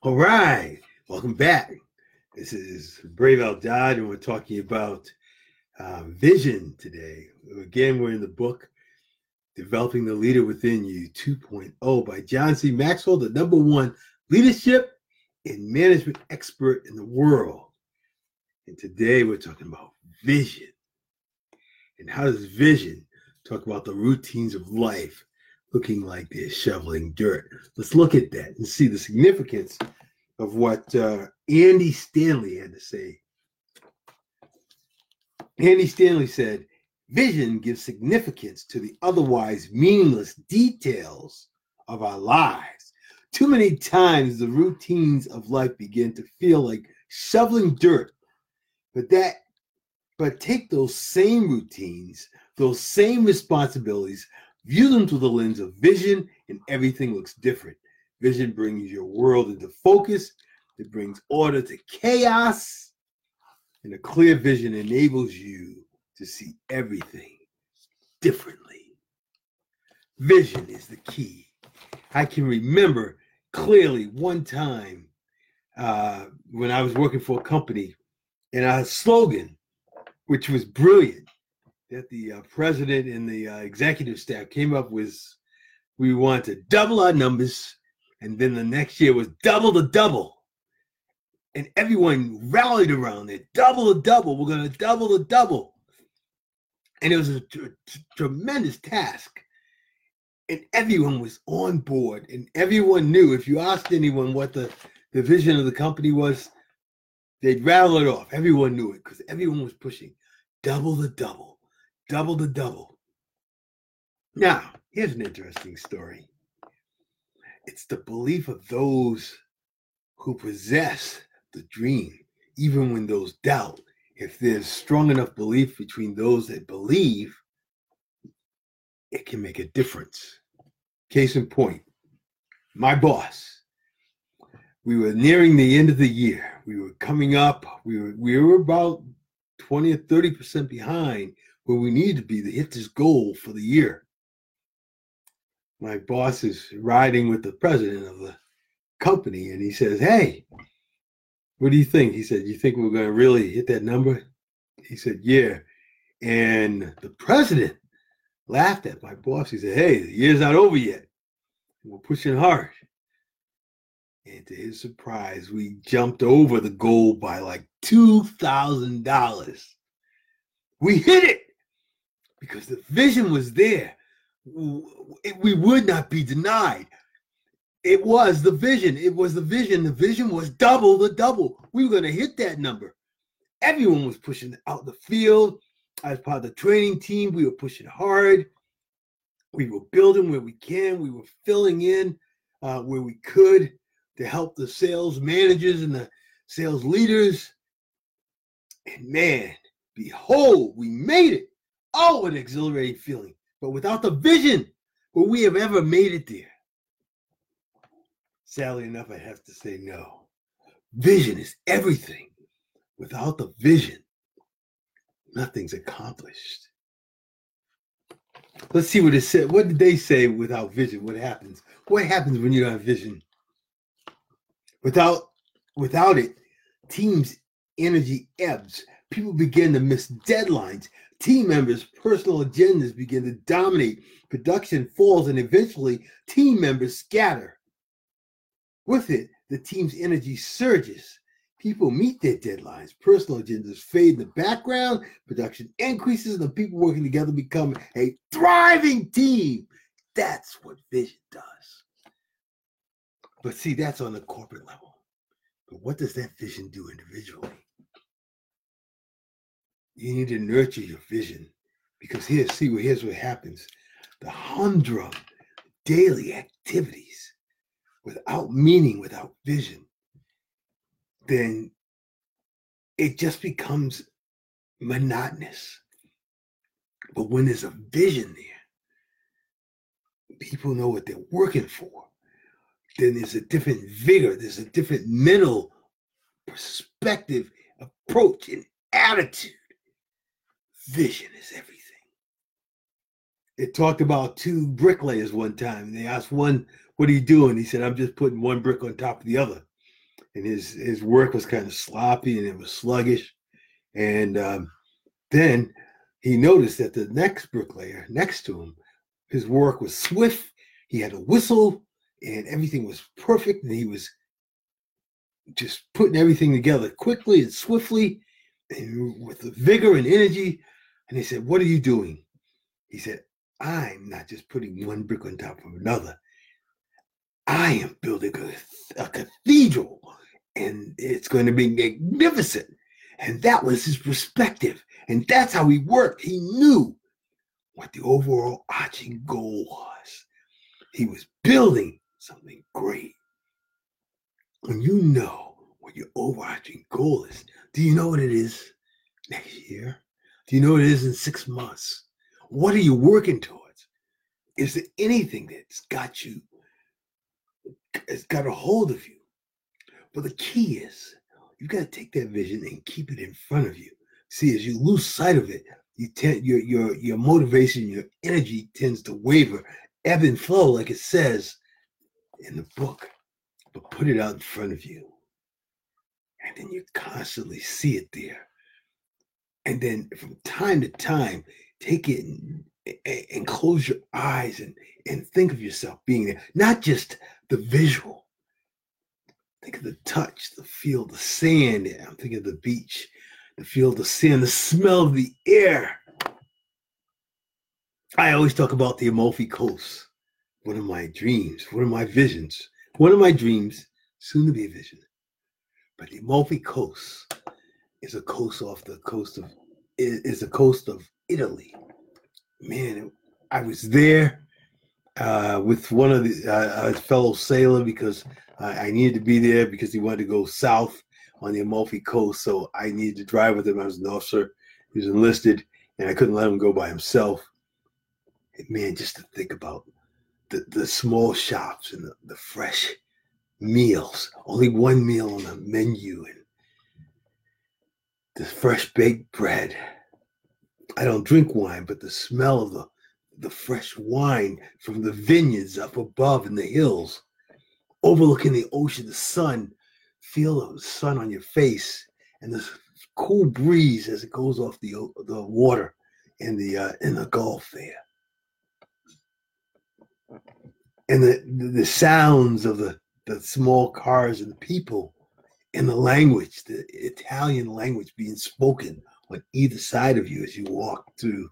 All right, welcome back. This is Brave Out Dodd, and we're talking about uh, vision today. Again, we're in the book Developing the Leader Within You 2.0 by John C. Maxwell, the number one leadership and management expert in the world. And today we're talking about vision. And how does vision talk about the routines of life looking like they're shoveling dirt? Let's look at that and see the significance of what uh, Andy Stanley had to say. Andy Stanley said, Vision gives significance to the otherwise meaningless details of our lives. Too many times the routines of life begin to feel like shoveling dirt. But that but take those same routines, those same responsibilities, view them through the lens of vision, and everything looks different. Vision brings your world into focus, it brings order to chaos, and a clear vision enables you to see everything differently. Vision is the key. I can remember clearly one time uh, when I was working for a company, and our slogan, which was brilliant, that the uh, president and the uh, executive staff came up with, we want to double our numbers and then the next year was double the double. And everyone rallied around it. Double the double. We're going to double the double. And it was a t- t- tremendous task. And everyone was on board. And everyone knew if you asked anyone what the, the vision of the company was, they'd rattle it off. Everyone knew it because everyone was pushing double the double, double the double. Now, here's an interesting story. It's the belief of those who possess the dream, even when those doubt. If there's strong enough belief between those that believe, it can make a difference. Case in point, my boss. We were nearing the end of the year. We were coming up. We were we were about 20 or 30 percent behind where we need to be to hit this goal for the year my boss is riding with the president of the company and he says, Hey, what do you think? He said, You think we're going to really hit that number? He said, Yeah. And the president laughed at my boss. He said, Hey, the year's not over yet. We're pushing hard. And to his surprise, we jumped over the goal by like $2,000. We hit it because the vision was there we would not be denied. It was the vision. It was the vision. The vision was double the double. We were going to hit that number. Everyone was pushing out the field. As part of the training team, we were pushing hard. We were building where we can. We were filling in uh, where we could to help the sales managers and the sales leaders. And man, behold, we made it. Oh, what an exhilarating feeling but without the vision, will we have ever made it there? Sadly enough, I have to say no. Vision is everything. Without the vision, nothing's accomplished. Let's see what it said. What did they say without vision? What happens? What happens when you don't have vision? Without without it, teams' energy ebbs. People begin to miss deadlines. Team members' personal agendas begin to dominate, production falls, and eventually team members scatter. With it, the team's energy surges. People meet their deadlines, personal agendas fade in the background, production increases, and the people working together become a thriving team. That's what vision does. But see, that's on the corporate level. But what does that vision do individually? You need to nurture your vision because here, see, here's what happens. The humdrum daily activities without meaning, without vision, then it just becomes monotonous. But when there's a vision there, people know what they're working for. Then there's a different vigor, there's a different mental perspective, approach, and attitude vision is everything. It talked about two bricklayers one time. And they asked one, What are you doing? He said, I'm just putting one brick on top of the other. and his his work was kind of sloppy and it was sluggish. And um, then he noticed that the next bricklayer next to him, his work was swift. He had a whistle, and everything was perfect. And he was just putting everything together quickly and swiftly, and with the vigor and energy. And he said, "What are you doing?" He said, "I'm not just putting one brick on top of another. I am building a, a cathedral, and it's going to be magnificent." And that was his perspective. And that's how he worked. He knew what the overall arching goal was. He was building something great. When you know what your overarching goal is, do you know what it is next year? Do you know what it is in six months? What are you working towards? Is there anything that's got you, has got a hold of you? But the key is you've got to take that vision and keep it in front of you. See, as you lose sight of it, you tend your your your motivation, your energy tends to waver, ebb and flow, like it says in the book. But put it out in front of you. And then you constantly see it there. And then from time to time, take it and, and close your eyes and, and think of yourself being there. Not just the visual. Think of the touch, the feel, the sand. I'm thinking of the beach the feel the sand, the smell of the air. I always talk about the Amalfi Coast. One of my dreams, one of my visions, one of my dreams, soon to be a vision. But the Amalfi Coast is a coast off the coast of is the coast of Italy. Man, I was there uh, with one of the uh, fellow sailor because I, I needed to be there because he wanted to go south on the Amalfi Coast, so I needed to drive with him. I was an officer, he was enlisted, and I couldn't let him go by himself. And man, just to think about the, the small shops and the, the fresh meals, only one meal on the menu, and the fresh baked bread. I don't drink wine, but the smell of the the fresh wine from the vineyards up above in the hills, overlooking the ocean, the sun feel the sun on your face and the cool breeze as it goes off the the water in the uh, in the Gulf there, and the the sounds of the the small cars and the people, and the language, the Italian language being spoken on either side of you as you walk through.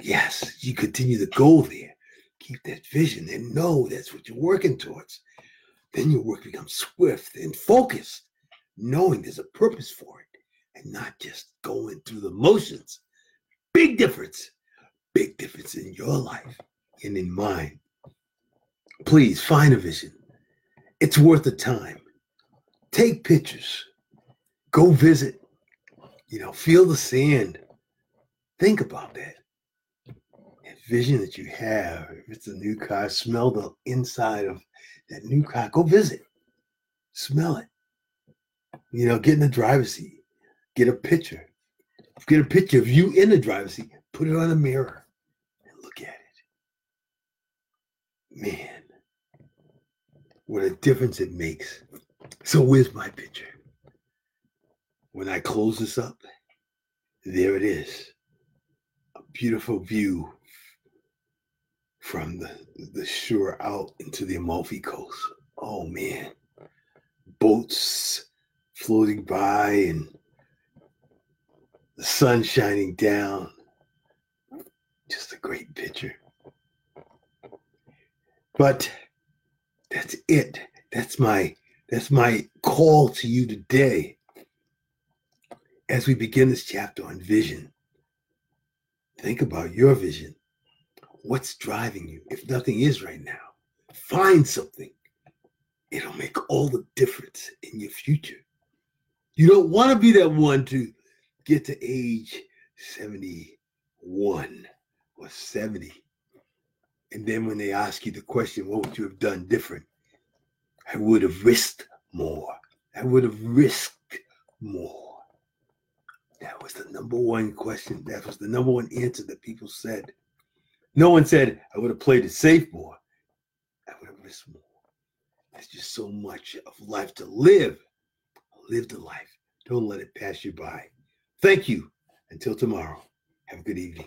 Yes, you continue to go there. Keep that vision and know that's what you're working towards. Then your work becomes swift and focused, knowing there's a purpose for it and not just going through the motions. Big difference. Big difference in your life and in mine. Please find a vision. It's worth the time. Take pictures. Go visit. You know, feel the sand. Think about that. That vision that you have. If it's a new car, smell the inside of that new car, go visit, smell it. You know, get in the driver's seat, get a picture, get a picture of you in the driver's seat, put it on the mirror, and look at it. Man, what a difference it makes. So, where's my picture? When I close this up, there it is a beautiful view from the, the shore out into the Amalfi Coast. Oh man, boats floating by and the sun shining down. Just a great picture. But that's it. That's my that's my call to you today as we begin this chapter on vision. Think about your vision. What's driving you? If nothing is right now, find something. It'll make all the difference in your future. You don't want to be that one to get to age 71 or 70. And then when they ask you the question, what would you have done different? I would have risked more. I would have risked more. That was the number one question. That was the number one answer that people said. No one said I would have played it safe more. I would have risked more. There's just so much of life to live. Live the life. Don't let it pass you by. Thank you. Until tomorrow, have a good evening.